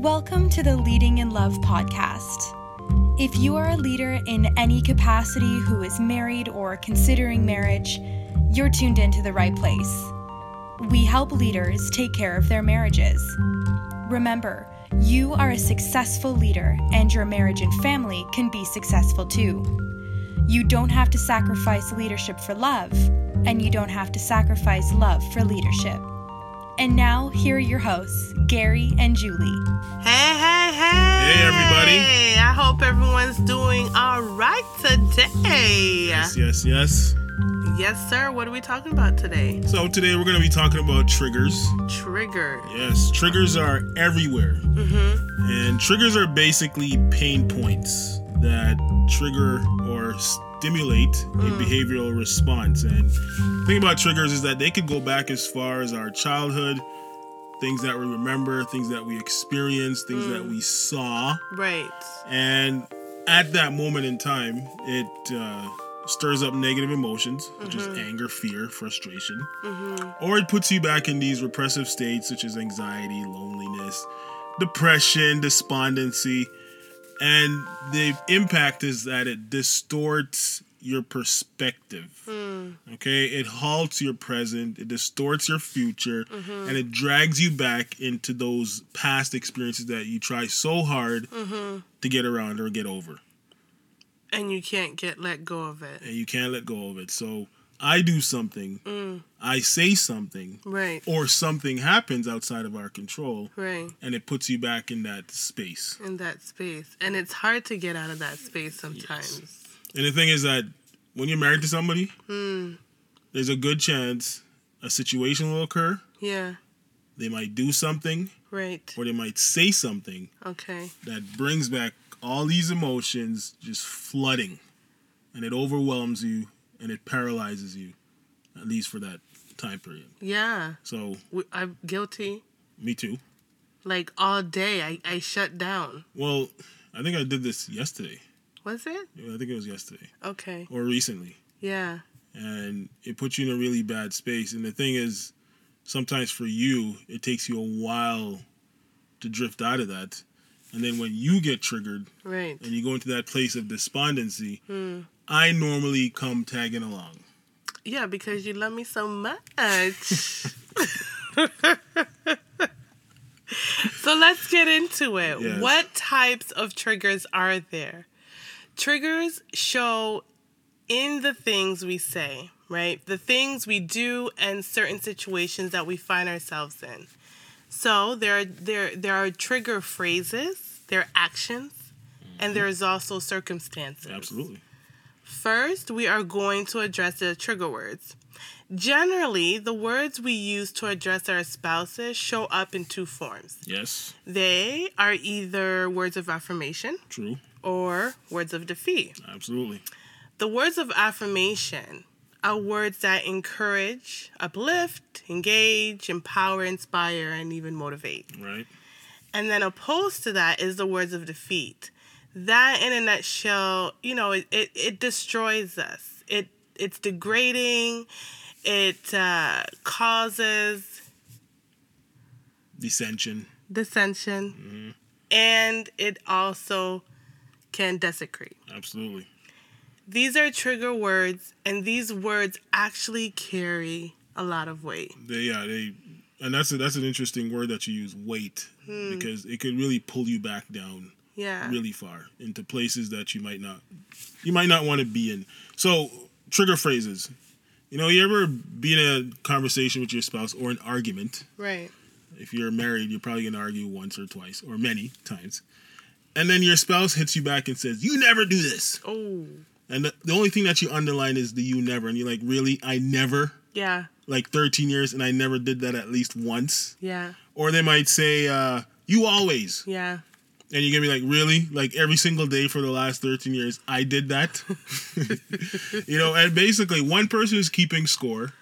Welcome to the Leading in Love podcast. If you are a leader in any capacity who is married or considering marriage, you're tuned into the right place. We help leaders take care of their marriages. Remember, you are a successful leader, and your marriage and family can be successful too. You don't have to sacrifice leadership for love, and you don't have to sacrifice love for leadership. And now, here are your hosts, Gary and Julie. Hey, hey, hey. Hey, everybody. I hope everyone's doing all right today. Yes, yes, yes. Yes, sir. What are we talking about today? So today we're going to be talking about triggers. Trigger. Yes, triggers are everywhere. Mm-hmm. And triggers are basically pain points that trigger or stimulate a mm. behavioral response. And the thing about triggers is that they could go back as far as our childhood, things that we remember, things that we experienced, things that mm. we saw. Right. And at that moment in time, it uh, stirs up negative emotions, such as mm-hmm. anger, fear, frustration. Mm-hmm. Or it puts you back in these repressive states, such as anxiety, loneliness, depression, despondency. And the impact is that it distorts your perspective. Hmm. Okay, it halts your present, it distorts your future, mm-hmm. and it drags you back into those past experiences that you try so hard mm-hmm. to get around or get over. And you can't get let go of it. And you can't let go of it. So I do something, mm. I say something, Right. or something happens outside of our control, Right. and it puts you back in that space. In that space. And it's hard to get out of that space sometimes. And the thing is that when you're married to somebody, hmm. there's a good chance a situation will occur. Yeah. They might do something, Right. or they might say something Okay. that brings back all these emotions just flooding. And it overwhelms you and it paralyzes you, at least for that time period. Yeah. So, I'm guilty. me too. Like all day, I, I shut down. Well, I think I did this yesterday. Was it? I think it was yesterday Okay. or recently. Yeah. and it puts you in a really bad space. And the thing is, sometimes for you, it takes you a while to drift out of that. And then when you get triggered Right. and you go into that place of despondency, hmm. I normally come tagging along. Yeah, because you love me so much. so let's get into it. Yes. What types of triggers are there? Triggers show in the things we say, right? The things we do and certain situations that we find ourselves in. So there are there there are trigger phrases, there are actions, and there's also circumstances. Absolutely. First, we are going to address the trigger words. Generally, the words we use to address our spouses show up in two forms. Yes. They are either words of affirmation True. or words of defeat. Absolutely. The words of affirmation are words that encourage, uplift, engage, empower, inspire, and even motivate. Right. And then opposed to that is the words of defeat. That in a nutshell, you know, it, it, it destroys us. It it's degrading. It uh, causes Dissension. dissension, and it also can desecrate. Absolutely. These are trigger words, and these words actually carry a lot of weight. They yeah they, and that's a, that's an interesting word that you use weight because it could really pull you back down Yeah. really far into places that you might not you might not want to be in. So trigger phrases. You know, you ever be in a conversation with your spouse or an argument? Right. If you're married, you're probably gonna argue once or twice or many times. And then your spouse hits you back and says, You never do this. Oh. And the, the only thing that you underline is the you never. And you're like, Really? I never? Yeah. Like 13 years and I never did that at least once. Yeah. Or they might say, uh, You always. Yeah. And you're gonna be like, really? Like every single day for the last 13 years, I did that? you know, and basically one person is keeping score.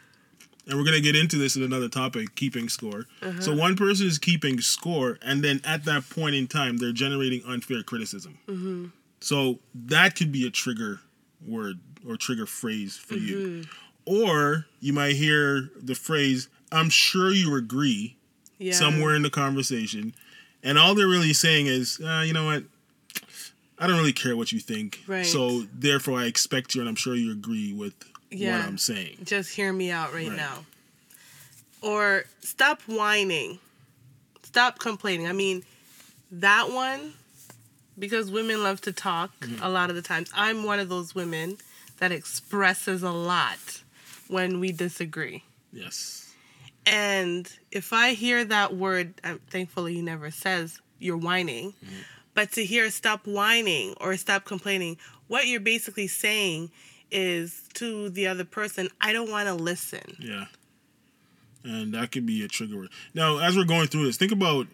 And we're gonna get into this in another topic, keeping score. Uh-huh. So one person is keeping score, and then at that point in time, they're generating unfair criticism. Mm-hmm. So that could be a trigger word or trigger phrase for you. Mm-hmm. Or you might hear the phrase, I'm sure you agree, Yeah. somewhere in the conversation and all they're really saying is, uh, you know what? I don't really care what you think. Right. So therefore, I expect you, and I'm sure you agree with Yeah. what I'm saying. Just hear me out right, Right. now. Or stop whining. Stop complaining. I mean, that one, because women love to talk Mm-hmm. a lot of the times. I'm one of those women that expresses a lot when we disagree. Yes. And if I hear that word, uh, thankfully he never says you're whining, but to hear stop whining or stop complaining, what you're basically saying is to the other person, I don't want to listen. Yeah. And that could be a trigger word. Now, as we're going through this, think about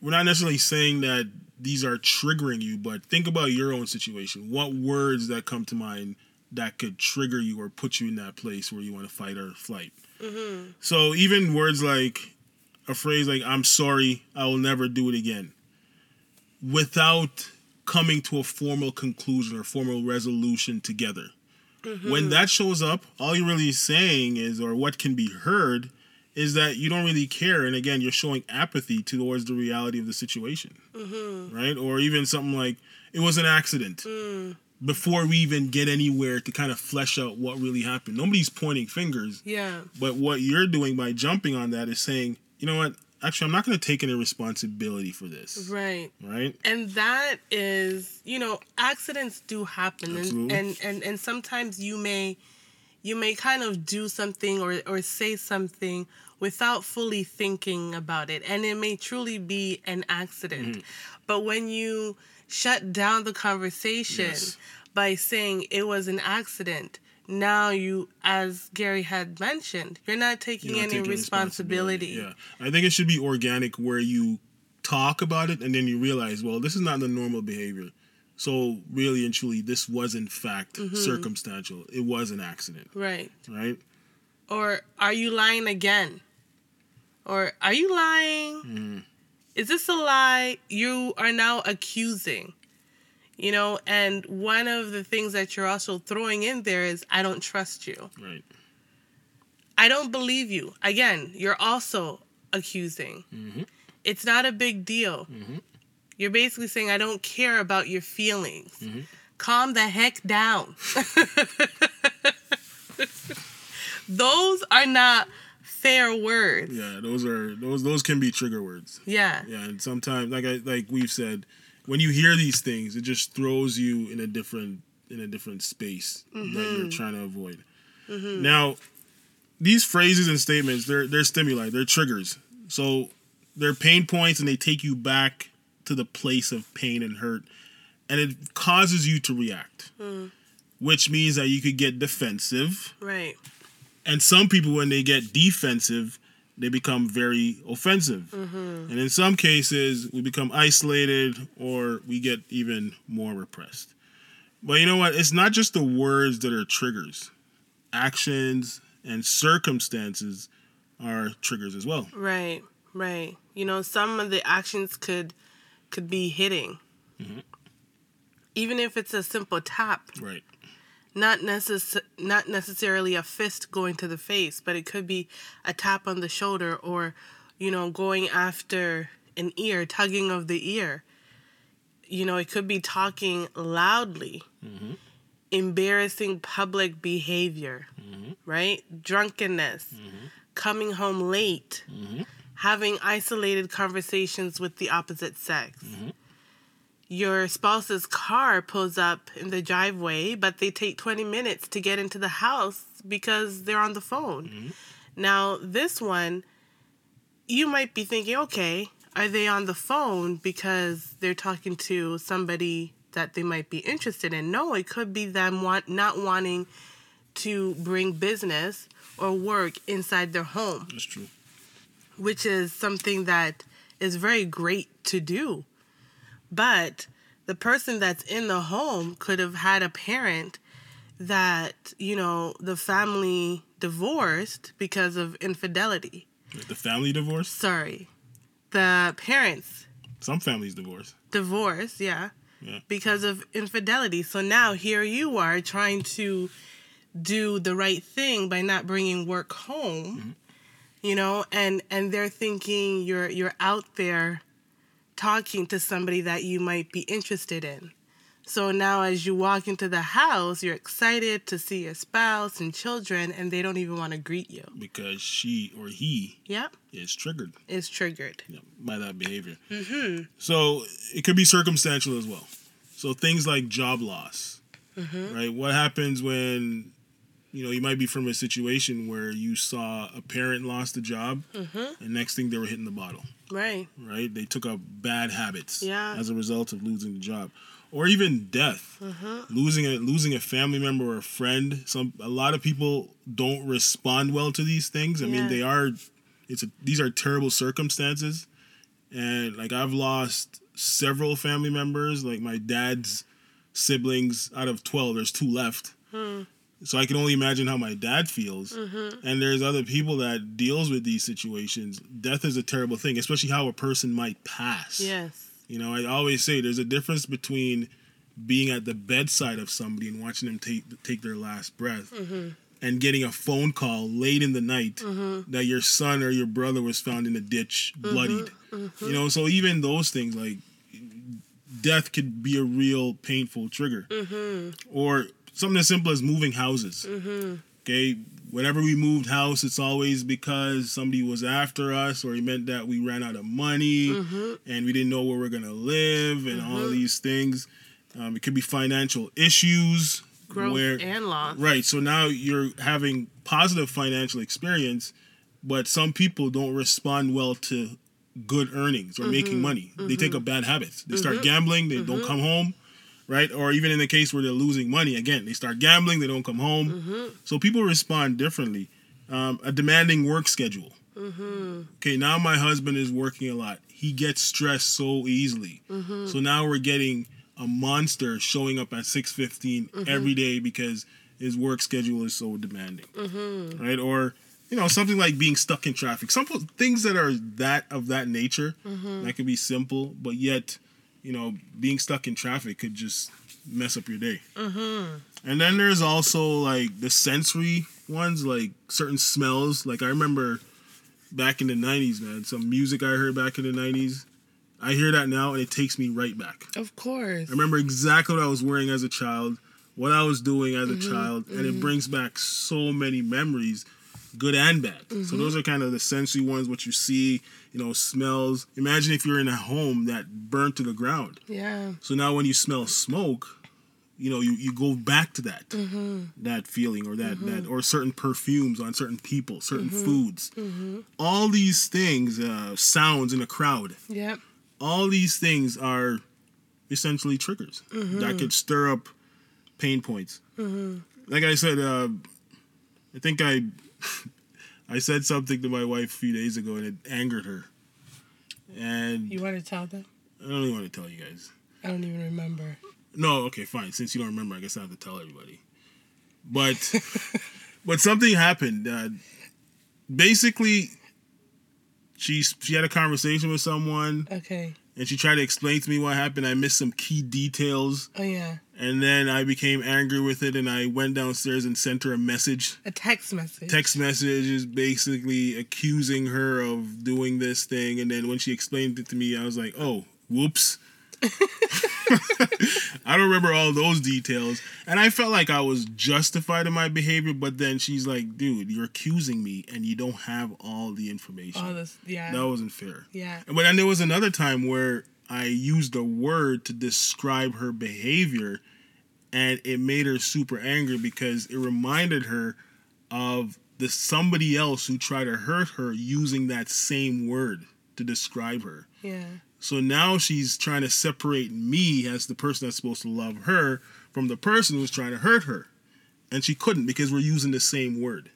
we're not necessarily saying that these are triggering you, but think about your own situation. What words that come to mind that could trigger you or put you in that place where you want to fight or flight? Mm-hmm. So even words like a phrase like "I'm sorry, I will never do it again," without coming to a formal conclusion or formal resolution together. Mm-hmm. When that shows up, all you're really saying is, or what can be heard, is that you don't really care. And again, you're showing apathy towards the reality of the situation. Mm-hmm. Right? Or even something like, it was an accident. Mm. Before we even get anywhere to kind of flesh out what really happened. Nobody's pointing fingers. Yeah. But what you're doing by jumping on that is saying, you know what? Actually, I'm not going to take any responsibility for this. Right. Right? And that is, you know, accidents do happen and, Absolutely. and and and sometimes you may you may kind of do something or or say something without fully thinking about it and it may truly be an accident. Mm-hmm. But when you shut down the conversation Yes. by saying it was an accident, now you as Gary had mentioned, you're not taking You're not any taking responsibility. Yeah. I think it should be organic where you talk about it and then you realize, well, this is not the normal behavior. So really and truly, this was in fact Mm-hmm. circumstantial. It was an accident, Right. right? Or are you lying again? Or are you lying? Mm-hmm. Is this a lie? You are now accusing. You know, and one of the things that you're also throwing in there is I don't trust you. Right. I don't believe you. Again, you're also accusing. Mhm. It's not a big deal. Mhm. You're basically saying I don't care about your feelings. Mhm. Calm the heck down. Those are not fair words. Yeah, those are those those can be trigger words. Yeah. Yeah, and sometimes like I like we've said, when you hear these things, it just throws you in a different in a different space that you're mm-hmm. trying to avoid. Mm-hmm. Now, these phrases and statements, they're they're stimuli, they're triggers. So they're pain points and they take you back to the place of pain and hurt. And it causes you to react. Mm. Which means that you could get defensive. Right. And some people, when they get defensive, they become very offensive. Mm-hmm. And in some cases, we become isolated or we get even more repressed. But you know what? It's not just the words that are triggers, actions and circumstances are triggers as well. Right. Right. You know, some of the actions could could be hitting. Mm-hmm. Even if it's a simple tap, Right. Not necess- not necessarily a fist going to the face, but it could be a tap on the shoulder or you know, going after an ear, tugging of the ear. You know, it could be talking loudly. Mm-hmm. Embarrassing public behavior, mm-hmm. right? Drunkenness, mm-hmm. coming home late, having isolated conversations with the opposite sex. Your spouse's car pulls up in the driveway, but they take 20 minutes to get into the house because they're on the phone. Mm-hmm. Now, this one, you might be thinking, okay, are they on the phone because they're talking to somebody that they might be interested in? No, it could be them want, not wanting to bring business or work inside their home That's true. which is something that is very great to do. But the person that's in the home could have had a parent that, you know, the family divorced because of infidelity. The family divorce. Sorry. The parents Some families divorce. divorced, yeah, Yeah. because of infidelity. So now here you are trying to do the right thing by not bringing work home, mm-hmm. you know, and and they're thinking you're you're out there talking to somebody that you might be interested in. So now, as you walk into the house, you're excited to see your spouse and children, and they don't even want to greet you. because she or he Yep, is triggered Is triggered. you know, by that behavior. Mm-hmm. So it could be circumstantial as well. So things like job loss, mm-hmm. right? What happens when you know you might be from a situation where you saw a parent lost a job, mm-hmm. and next thing they were hitting the bottle, Right. right? They took up bad habits Yeah. as a result of losing the job, or even death, mm-hmm. losing a losing a family member or a friend. Some a lot of people don't respond well to these things. I mean, they are. It's a, these are terrible circumstances, and like I've lost several family members. Like my dad's siblings, out of twelve, there's two left. Hmm. So I can only imagine how my dad feels. Mm-hmm. And there's other people that deals with these situations. Death is a terrible thing, especially how a person might pass. Yes. You know, I always say there's a difference between being at the bedside of somebody and watching them take take their last breath mm-hmm. and getting a phone call late in the night mm-hmm. that your son or your brother was found in a ditch bloodied. You know, so even those things like death could be a real painful trigger. Or something as simple as moving houses. Mm-hmm. Okay, whenever we moved house, it's always because somebody was after us, or it meant that we ran out of money mm-hmm. and we didn't know where we're gonna live, and all mm-hmm. these things. Um, it could be financial issues, Growth where and loss. right. So now you're having positive financial experience, but some people don't respond well to good earnings or making money. They take up bad habits. They start gambling. They don't come home right? Or even in the case where they're losing money, again, they start gambling, they don't come home. Mm-hmm. So people respond differently. Um, a demanding work schedule. Mm-hmm. Okay, now my husband is working a lot. He gets stressed so easily. Mm-hmm. So now we're getting a monster showing up at 6.15 every day because his work schedule is so demanding. Right? Or you know, something like being stuck in traffic. Some things that are that of that nature that could be simple, but yet you know, being stuck in traffic could just mess up your day. Mm-hmm. And then there's also like the sensory ones, like certain smells. Like I remember back in the 90s, man, some music I heard back in the 90s. I hear that now and it takes me right back. Of course. I remember exactly what I was wearing as a child, what I was doing as a mm-hmm. child, and it mm-hmm. brings back so many memories, good and bad. So mm-hmm. those are kind of the sensory ones, what you see, you know, smells. Imagine if you're in a home that burnt to the ground. Yeah. So now when you smell smoke, you know, you, you go back to that mm-hmm. that feeling or that that mm-hmm. or certain perfumes on certain people, certain foods. All these things, uh, sounds in a crowd Yep. all these things are essentially triggers that could stir up pain points. Like I said, uh, I think I I said something to my wife a few days ago and it angered her. And You want to tell them? I don't even want to tell you guys. I don't even remember. No, okay, fine. Since you don't remember, I guess I have to tell everybody. But but something happened. Uh, basically, she she had a conversation with someone Okay. And she tried to explain to me what happened. I missed some key details, Oh yeah. and then I became angry with it, and I went downstairs and sent her a message. A text message. Text messages basically accusing her of doing this thing, and then when she explained it to me, I was like, "Oh, whoops." I don't remember all those details, and I felt like I was justified in my behavior. But then she's like, "Dude, you're accusing me, and you don't have all the information. All this. Yeah. that wasn't fair." Yeah. But then there was another time where I used a word to describe her behavior, and it made her super angry because it reminded her of the somebody else who tried to hurt her using that same word to describe her. Yeah. So now she's trying to separate me as the person that's supposed to love her from the person who's trying to hurt her. And she couldn't because we're using the same word.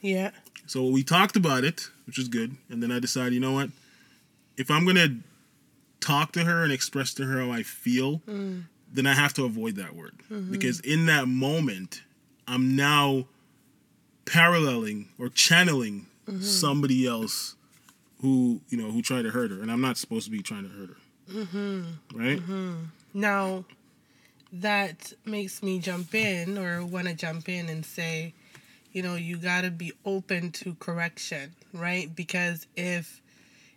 Yeah. So we talked about it, which was good. And then I decided, you know what? If I'm going to talk to her and express to her how I feel, mm. then I have to avoid that word. Mm-hmm. Because in that moment, I'm now paralleling or channeling mm-hmm. somebody else who, you know, who tried to hurt her. And I'm not supposed to be trying to hurt her. Mm-hmm. Right? Mm-hmm. Now, that makes me jump in or want to jump in and say, you know, you got to be open to correction, right? Because if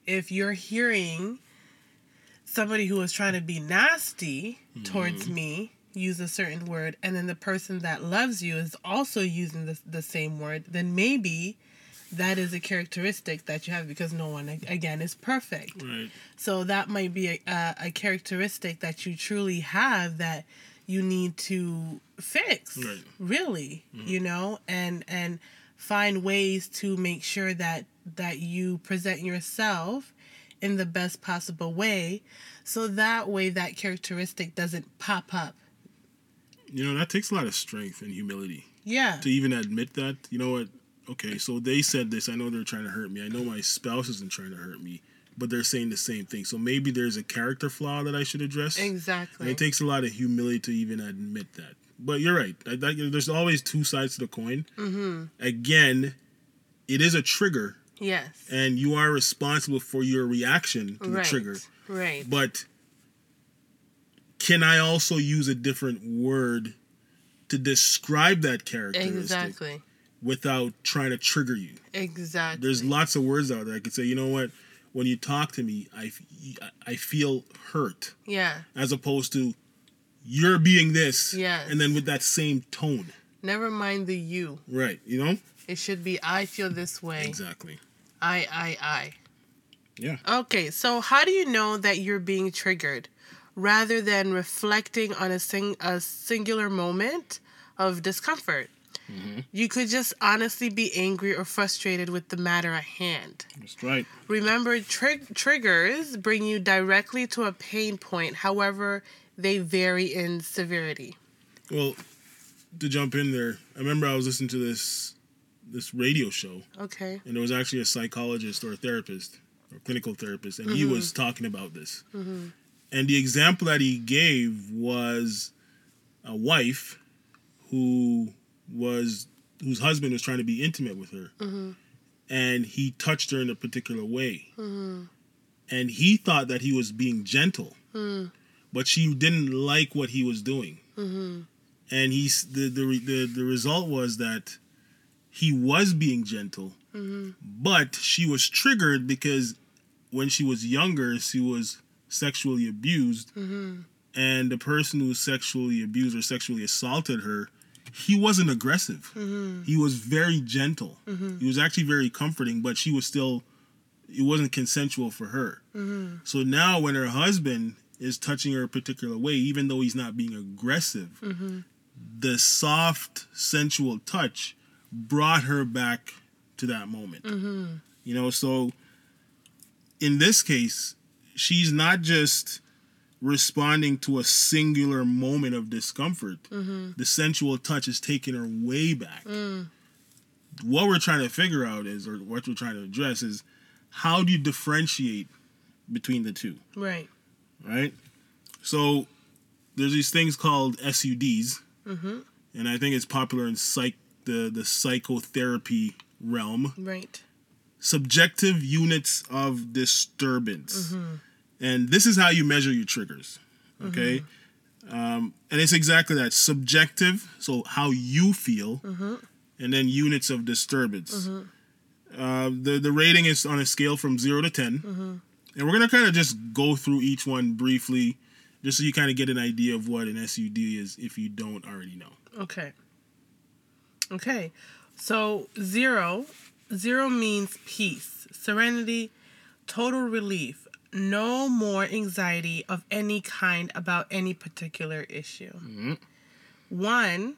if you're hearing somebody who was trying to be nasty mm-hmm. towards me use a certain word and then the person that loves you is also using the, the same word then maybe that is a characteristic that you have because no one again is perfect Right. so that might be a, a, a characteristic that you truly have that you need to fix Right. really mm-hmm. you know and and find ways to make sure that that you present yourself in the best possible way so that way that characteristic doesn't pop up You know, that takes a lot of strength and humility yeah to even admit that. You know what? Okay, so they said this. I know they're trying to hurt me. I know my spouse isn't trying to hurt me, but they're saying the same thing. So maybe there's a character flaw that I should address. And exactly it takes a lot of humility to even admit that. But you're right. I, that, there's always two sides to the coin. Mm-hmm. Again, it is a trigger, yes and you are responsible for your reaction to the right trigger. right But can I also use a different word to describe that characteristic exactly without trying to trigger you? exactly There's lots of words out there. I could say, you know what? When you talk to me, I, I feel hurt, yeah as opposed to you're being this, Yeah. and then with that same tone, never mind the you right? You know, it should be i feel this way exactly. I, I, I. Yeah. Okay, so how do you know that you're being triggered rather than reflecting on a, sing- a singular moment of discomfort? Mm-hmm. You could just honestly be angry or frustrated with the matter at hand. That's right. Remember, trig- triggers bring you directly to a pain point, however, they vary in severity. Well, to jump in there, I remember I was listening to this this radio show, Okay. and there was actually a psychologist or a therapist or clinical therapist, and he mm-hmm. was talking about this. Mm-hmm. And the example that he gave was a wife who was whose husband was trying to be intimate with her, mm-hmm. and he touched her in a particular way, mm-hmm. and he thought that he was being gentle, mm. but she didn't like what he was doing, mm-hmm. and he's the the the the result was that he was being gentle, but she was triggered because when she was younger, she was sexually abused, and the person who sexually abused or sexually assaulted her, he wasn't aggressive. Mm-hmm. He was very gentle. Mm-hmm. He was actually very comforting, but she was still, it wasn't consensual for her. Mm-hmm. So now, when her husband is touching her a particular way, even though he's not being aggressive, the soft, sensual touch brought her back to that moment. You know, so in this case, she's not just responding to a singular moment of discomfort. Mm-hmm. The sensual touch is taking her way back. Mm. What we're trying to figure out is, or what we're trying to address is, how do you differentiate between the two? Right. right? So there's these things called SUDs, mm-hmm. and I think it's popular in psych the the psychotherapy realm. Right. Subjective units of disturbance, mm-hmm. And this is how you measure your triggers. Okay, um, and it's exactly that subjective. So how you feel, and then units of disturbance. Uh, the the rating is on a scale from zero to 10 and we're gonna kind of just go through each one briefly, just so you kind of get an idea of what an SUD is if you don't already know. Okay. Okay. So zero, zero means peace, serenity, total relief, no more anxiety of any kind about any particular issue. Mm-hmm. One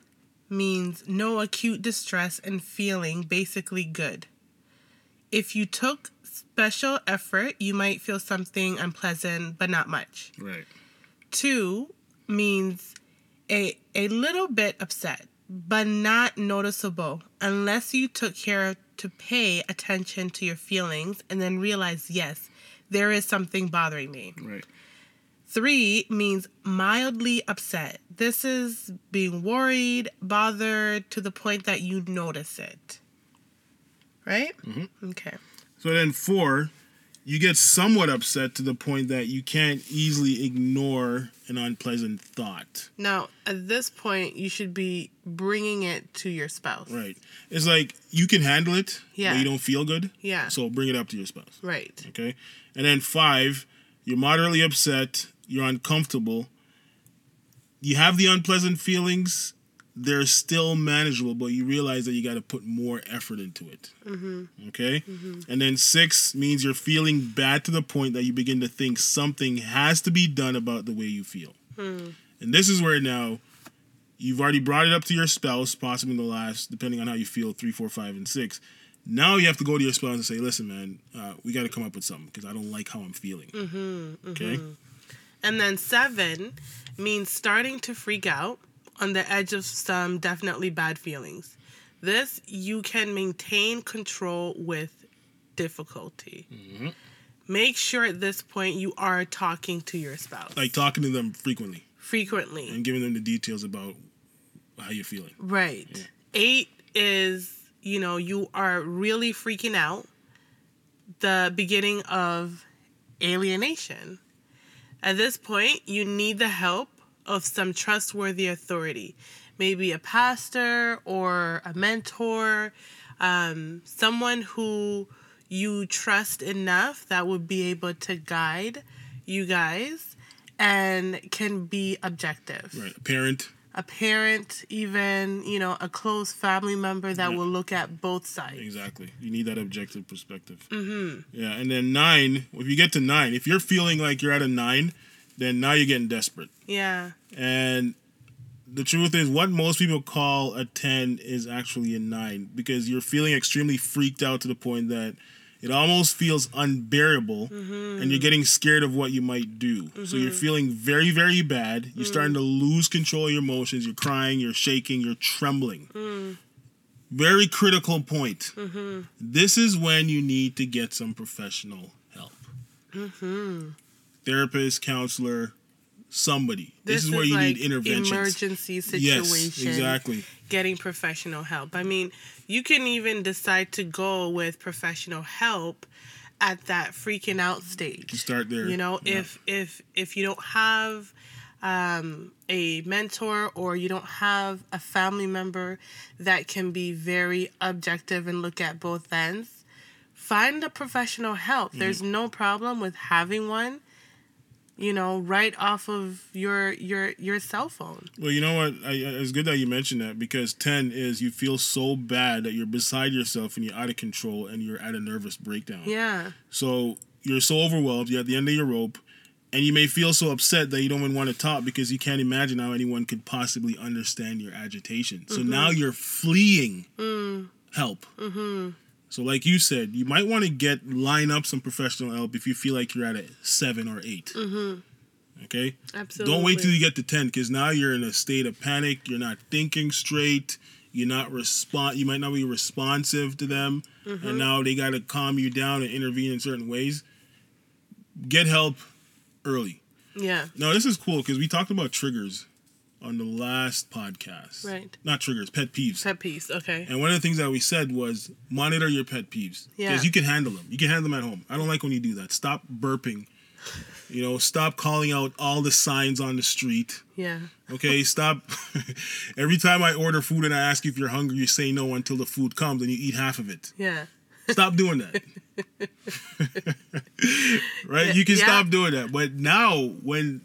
means no acute distress and feeling basically good. If you took special effort, you might feel something unpleasant, but not much. Right. Two means a a little bit upset, but not noticeable unless you took care to pay attention to your feelings and then realize, yes, there is something bothering me. Right. Three means mildly upset. This is being worried, bothered to the point that you notice it. Right? Mm-hmm. Okay. So then four, you get somewhat upset to the point that you can't easily ignore an unpleasant thought. Now, at this point, you should be bringing it to your spouse. Right. It's like you can handle it, Yeah. but you don't feel good. Yeah. So bring it up to your spouse. Right. Okay. And then five, you're moderately upset, you're uncomfortable, you have the unpleasant feelings, they're still manageable, but you realize that you got to put more effort into it. Mm-hmm. Okay? Mm-hmm. And then six means you're feeling bad to the point that you begin to think something has to be done about the way you feel. Mm. And this is where now you've already brought it up to your spouse, possibly in the last, depending on how you feel, three, four, five, and six. Now you have to go to your spouse and say, listen, man, uh, we got to come up with something because I don't like how I'm feeling. Mm-hmm, okay? And then seven means starting to freak out on the edge of some definitely bad feelings. This you can maintain control with difficulty. Mm-hmm. Make sure at this point you are talking to your spouse. Like talking to them frequently. Frequently. And giving them the details about how you're feeling. Right. Yeah. Eight is, you know, you are really freaking out. The beginning of alienation. At this point, you need the help of some trustworthy authority, maybe a pastor or a mentor, um, someone who you trust enough that would be able to guide you guys and can be objective. Right, a parent. A parent, even, you know, a close family member that yeah. will look at both sides. Exactly. You need that objective perspective. Mm-hmm. Yeah, and then nine, if you get to nine, if you're feeling like you're at a nine, then now you're getting desperate. Yeah. And the truth is, what most people call a 10 is actually a 9 because you're feeling extremely freaked out to the point that it almost feels unbearable mm-hmm. and you're getting scared of what you might do. Mm-hmm. So you're mm-hmm. feeling very, very bad. You're mm-hmm. starting to lose control of your emotions. You're crying, you're shaking, you're trembling. Mm. Very critical point. Mm-hmm. This is when you need to get some professional help. Mm-hmm therapist, counselor, somebody. This, this is, is, where you like need intervention. Emergency situation. Yes, exactly. Getting professional help. I mean, you can even decide to go with professional help at that freaking out stage. You start there. You know, yeah. if if if you don't have um, a mentor or you don't have a family member that can be very objective and look at both ends, find a professional help. Mm-hmm. There's no problem with having one you know, right off of your your your cell phone. Well, you know what? I, it's good that you mentioned that because ten is you feel so bad that you're beside yourself and you're out of control and you're at a nervous breakdown. Yeah. So you're so overwhelmed. You're at the end of your rope, and you may feel so upset that you don't even want to talk because you can't imagine how anyone could possibly understand your agitation. So mm-hmm. now you're fleeing mm. help. Mm-hmm. So, like you said, you might want to get line up some professional help if you feel like you're at a seven or 8 mm-hmm. Okay. Absolutely. Don't wait till you get to ten because now you're in a state of panic. You're not thinking straight. You're not respond. You might not be responsive to them, mm-hmm. and now they got to calm you down and intervene in certain ways. Get help early. Yeah. No, this is cool because we talked about triggers on the last podcast. Right. Not triggers, pet peeves. Pet peeves, okay. And one of the things that we said was monitor your pet peeves. Yeah. Because you can handle them. You can handle them at home. I don't like when you do that. Stop burping. You know, stop calling out all the signs on the street. Yeah. Okay, stop. Every time I order food and I ask you if you're hungry, you say no until the food comes and you eat half of it. Yeah. Stop doing that. right? You can yeah. stop doing that. But now, when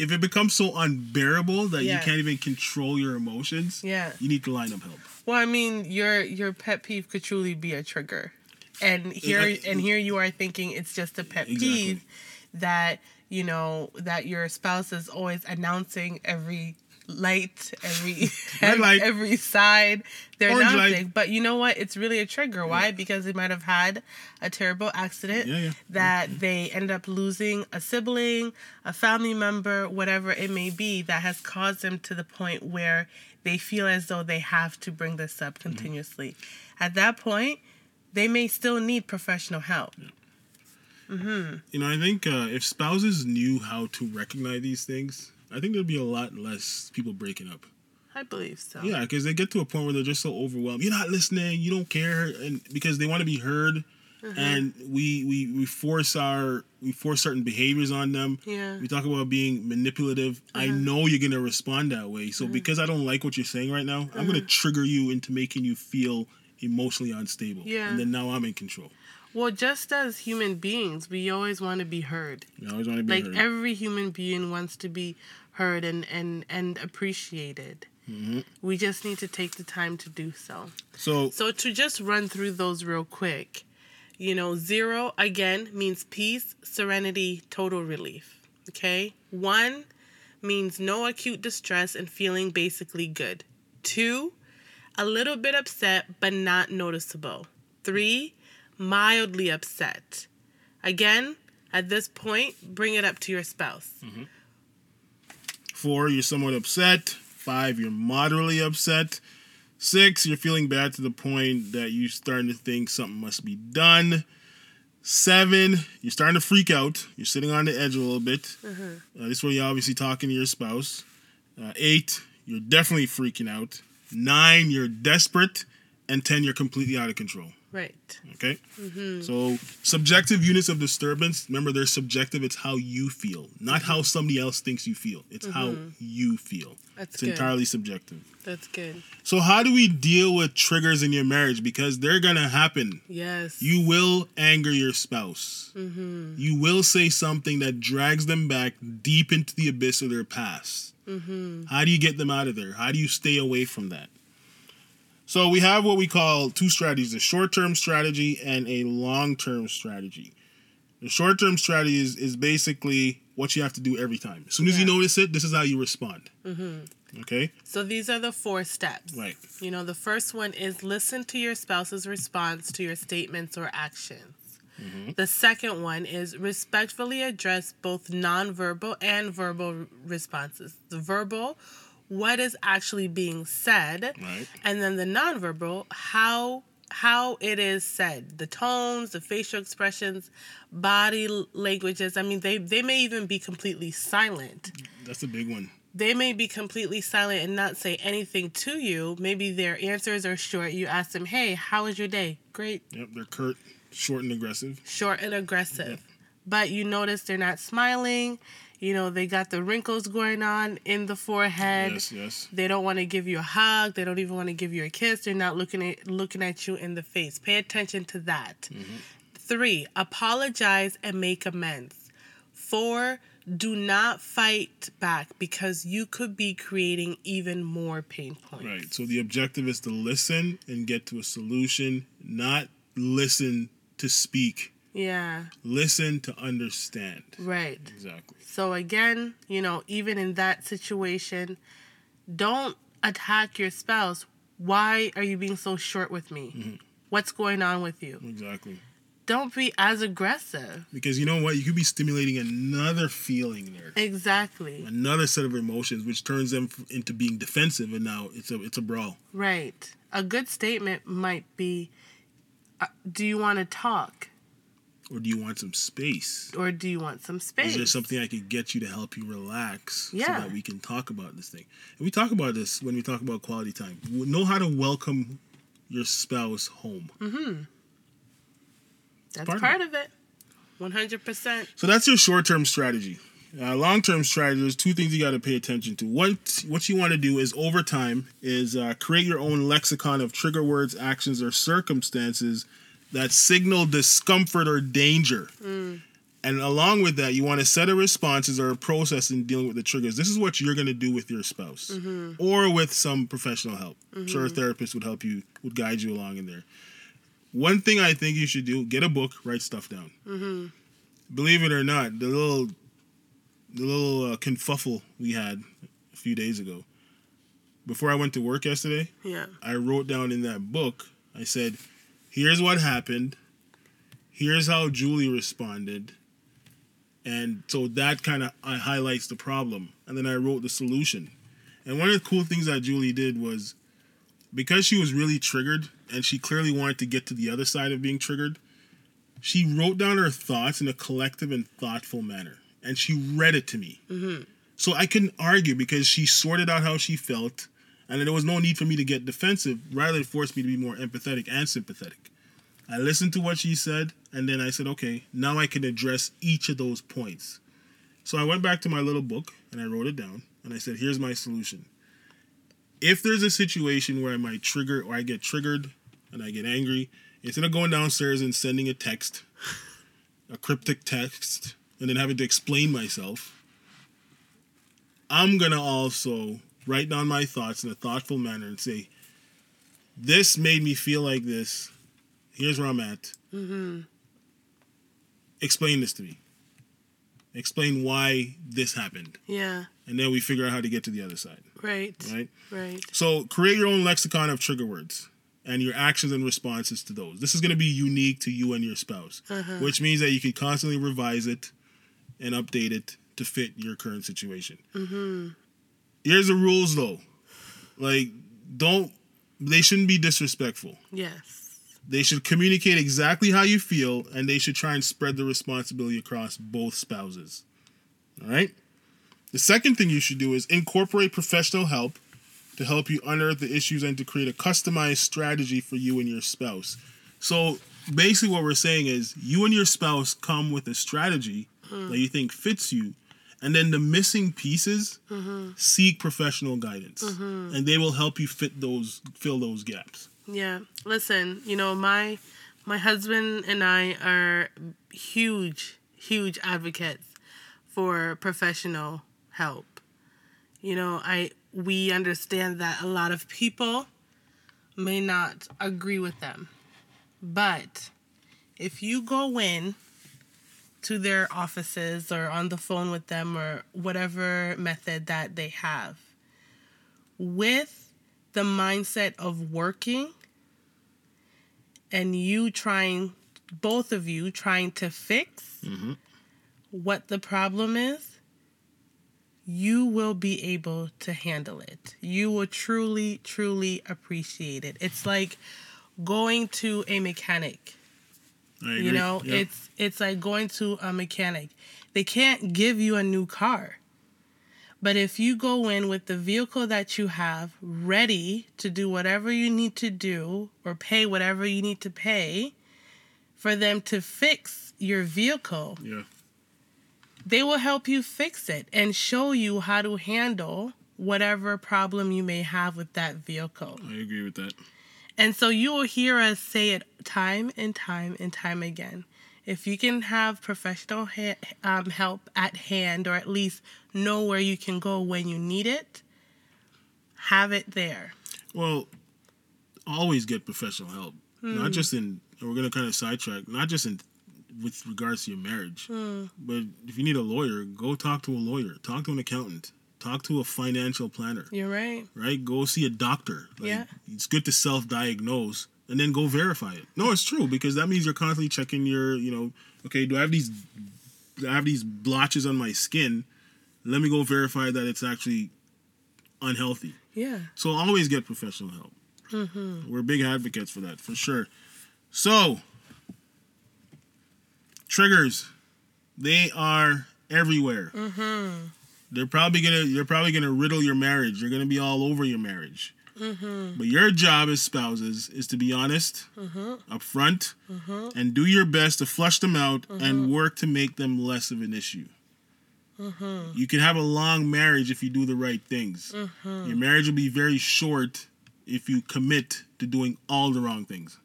if it becomes so unbearable that yeah. you can't even control your emotions, yeah, you need to line up help. Well, I mean, your your pet peeve could truly be a trigger, and here I, and here you are thinking it's just a pet exactly. peeve that you know that your spouse is always announcing every light, every light. every side they're Orange announcing. Light. But you know what? It's really a trigger. Why? Yeah. Because they might have had a terrible accident yeah, yeah. that they end up losing a sibling, a family member, whatever it may be, that has caused them to the point where they feel as though they have to bring this up mm-hmm. continuously. Mm-hmm. At that point, they may still need professional help. Mm-hmm. You know, I think uh, if spouses knew how to recognize these things, I think there'll be a lot less people breaking up. I believe so. Yeah, because they get to a point where they're just so overwhelmed. You're not listening. You don't care, and because they want to be heard, uh-huh. and we, we we force our we force certain behaviors on them. Yeah. We talk about being manipulative. Uh-huh. I know you're gonna respond that way. So uh-huh. because I don't like what you're saying right now, I'm gonna trigger you into making you feel emotionally unstable. Yeah. And then now I'm in control. Well, just as human beings, we always want to be heard. You always want to be Like heard. every human being wants to be heard and and and appreciated. Mm-hmm. We just need to take the time to do so. so So to just run through those real quick, you know, zero again means peace, serenity, total relief. Okay? One means no acute distress and feeling basically good. Two, a little bit upset but not noticeable. Three, mildly upset. Again, at this point, bring it up to your spouse. Four, you're somewhat upset. Five, you're moderately upset. Six, you're feeling bad to the point that you're starting to think something must be done. Seven, you're starting to freak out. You're sitting on the edge a little bit. Uh, this is where you're obviously talking to your spouse. Uh, eight, you're definitely freaking out. Nine, you're desperate. And 10, you're completely out of control. Right. Okay. Mm-hmm. So subjective units of disturbance. Remember, they're subjective. It's how you feel, not how somebody else thinks you feel. It's how mm-hmm. you feel. That's it's good. entirely subjective. That's good. So how do we deal with triggers in your marriage? Because they're gonna happen. Yes. You will anger your spouse. Mm-hmm. You will say something that drags them back deep into the abyss of their past. How do you get them out of there? How do you stay away from that? So we have what we call two strategies: a short-term strategy and a long-term strategy. The short-term strategy is, is basically what you have to do every time. As soon as you notice it, this is how you respond. Mm-hmm. Okay, So these are the four steps. right. You know, the first one is listen to your spouse's response to your statements or actions. Mm-hmm. The second one is respectfully address both nonverbal and verbal responses. The verbal, what is actually being said, Right. and then the nonverbal, how how it is said, the tones, the facial expressions, body languages. I mean, they they may even be completely silent That's a big one. they may be completely silent and not say anything to you. Maybe their answers are short. You ask them, "Hey, how was your day?" Great, Yep, they're curt, short, and aggressive. short and aggressive. But you notice they're not smiling. You know, they got the wrinkles going on in the forehead. Yes, yes. They don't want to give you a hug. They don't even want to give you a kiss. They're not looking at looking at you in the face. Pay attention to that. Mm-hmm. Three, apologize and make amends. Four, do not fight back because you could be creating even more pain points. Right. So the objective is to listen and get to a solution, not listen to speak. Yeah, Listen to understand. right. Exactly. So again, you know, even in that situation, don't attack your spouse. Why are you being so short with me? What's going on with you? Exactly. Don't be as aggressive. Because you know what? You could be stimulating another feeling there, Exactly. another set of emotions, which turns them into being defensive, and now it's a it's a brawl. Right. A good statement might be uh, Do you want to talk? Or do you want some space? Or do you want some space? Is there something I could get you to help you relax so that we can talk about this thing? And we talk about this when we talk about quality time. W- Know how to welcome your spouse home. Mm-hmm. That's part part, of of it. 100%. So that's your short-term strategy. Uh, long-term strategy. There's two things you got to pay attention to. What what you want to do is over time is uh, create your own lexicon of trigger words, actions, or circumstances that signal discomfort or danger. Mm. And along with that, you want to set a responses or a process in dealing with the triggers. This is what you're going to do with your spouse mm-hmm. or with some professional help. I'm Sure, a mm-hmm. therapist would help you, would guide you along in there. One thing I think you should do: get a book, write stuff down mm-hmm. believe it or not, the little the little uh, confuffle we had a few days ago. Before I went to work yesterday, Yeah. I wrote down in that book. I said, "Here's what happened. Here's how Julie responded." And so that kind of uh, highlights the problem. And then I wrote the solution. And one of the cool things that Julie did was because she was really triggered and she clearly wanted to get to the other side of being triggered, she wrote down her thoughts in a collective and thoughtful manner and she read it to me so i couldn't argue because she sorted out how she felt and there was no need for me to get defensive. Rather it forced me to be more empathetic and sympathetic. I listened to what she said and then i said okay now i can address each of those points. So i went back to my little book and i wrote it down and i said here's my solution. If there's a situation where i might trigger or i get triggered and i get angry instead of going downstairs and sending a text, a cryptic text, and then having to explain myself, I'm gonna also write down my thoughts in a thoughtful manner and say, "This made me feel like this. Here's where I'm at. Mm-hmm. Explain this to me. Explain why this happened, Yeah. and then we figure out how to get to the other side." Right. Right. Right. So create your own lexicon of trigger words and your actions and responses to those. This is going to be unique to you and your spouse, Uh-huh. which means that you can constantly revise it and update it to fit your current situation. Mm-hmm. Here's the rules though. Like don't they shouldn't be disrespectful. Yes. They should communicate exactly how you feel and they should try and spread the responsibility across both spouses. All right? The second thing you should do is incorporate professional help to help you unearth the issues and to create a customized strategy for you and your spouse. So basically, what we're saying is you and your spouse come with a strategy that you think fits you, and then the missing pieces seek professional guidance, mm-hmm. and they will help you fit those fill those gaps. Yeah. Listen, you know, my my husband and I are huge, huge advocates for professional help. You know, I we understand that a lot of people may not agree with them. But if you go in to their offices or on the phone with them or whatever method that they have. With the mindset of working and you trying both of you trying to fix mm-hmm. what the problem is you will be able to handle it. You will truly truly appreciate it. It's like going to a mechanic you know Yeah. it's it's like going to a mechanic they can't give you a new car but if you go in with the vehicle that you have ready to do whatever you need to do or pay whatever you need to pay for them to fix your vehicle yeah. they will help you fix it and show you how to handle whatever problem you may have with that vehicle I agree with that. and so you will hear us say it time and time and time again. If you can have professional ha- um, help at hand, or at least know where you can go when you need it, have it there. Well, always get professional help. Not just in we're gonna kind of sidetrack, not just in with regards to your marriage. But if you need a lawyer, go talk to a lawyer, talk to an accountant, talk to a financial planner, You're right. right? Go see a doctor. Like, Yeah. It's good to self diagnose and then go verify it. No, it's true because that means you're constantly checking your, you know, okay, do I have these do I have these blotches on my skin? Let me go verify that it's actually unhealthy. Yeah. So always get professional help. Mm-hmm. We're big advocates for that, for sure. So, triggers, they are everywhere. Mm-hmm. They're probably gonna you're probably gonna riddle your marriage. You're gonna be all over your marriage. Mm-hmm. But your job as spouses is to be honest, mm-hmm. upfront, mm-hmm. and do your best to flush them out and work to make them less of an issue. You can have a long marriage if you do the right things. Your marriage will be very short if you commit to doing all the wrong things.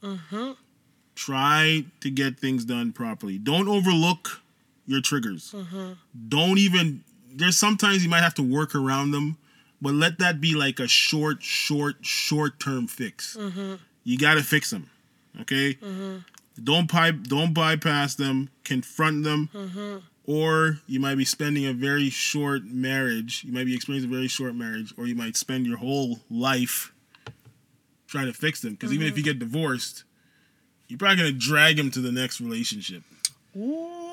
Try to get things done properly. Don't overlook your triggers. Don't even, there's sometimes you might have to work around them, but let that be like a short, short, short term fix. Mm-hmm. You got to fix them. Okay? Mm-hmm. Don't pipe, don't bypass them, confront them mm-hmm. or you might be spending a very short marriage. You might be experiencing a very short marriage, or you might spend your whole life trying to fix them. Because even if you get divorced, you're probably gonna drag them to the next relationship. Ooh,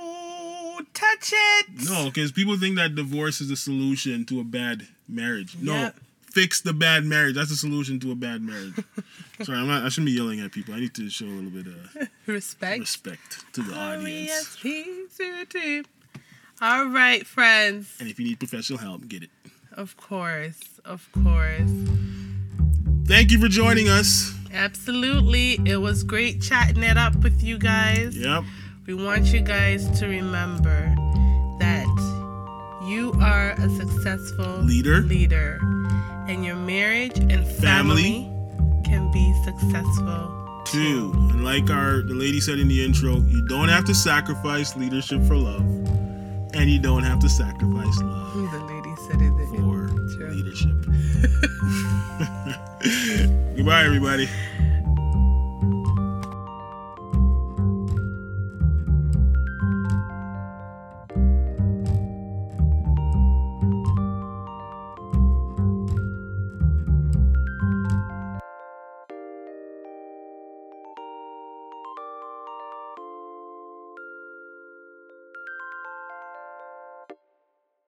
touch it. No, because people think that divorce is the solution to a bad marriage. No, Yep. fix the bad marriage. That's the solution to a bad marriage. Sorry, I'm not. I shouldn't be yelling at people. I need to show a little bit of Respect. respect to the audience. R-E-S-P-C-T. All right, friends. And if you need professional help, get it. Of course. Of course. Thank you for joining us. Absolutely. It was great chatting it up with you guys. Yep. We want you guys to remember that you are a successful Leader. leader and your marriage and family, Family. can be successful too. and like our the lady said in the intro, you don't have to sacrifice leadership for love, and you don't have to sacrifice love The lady said it. for leadership. Goodbye, everybody.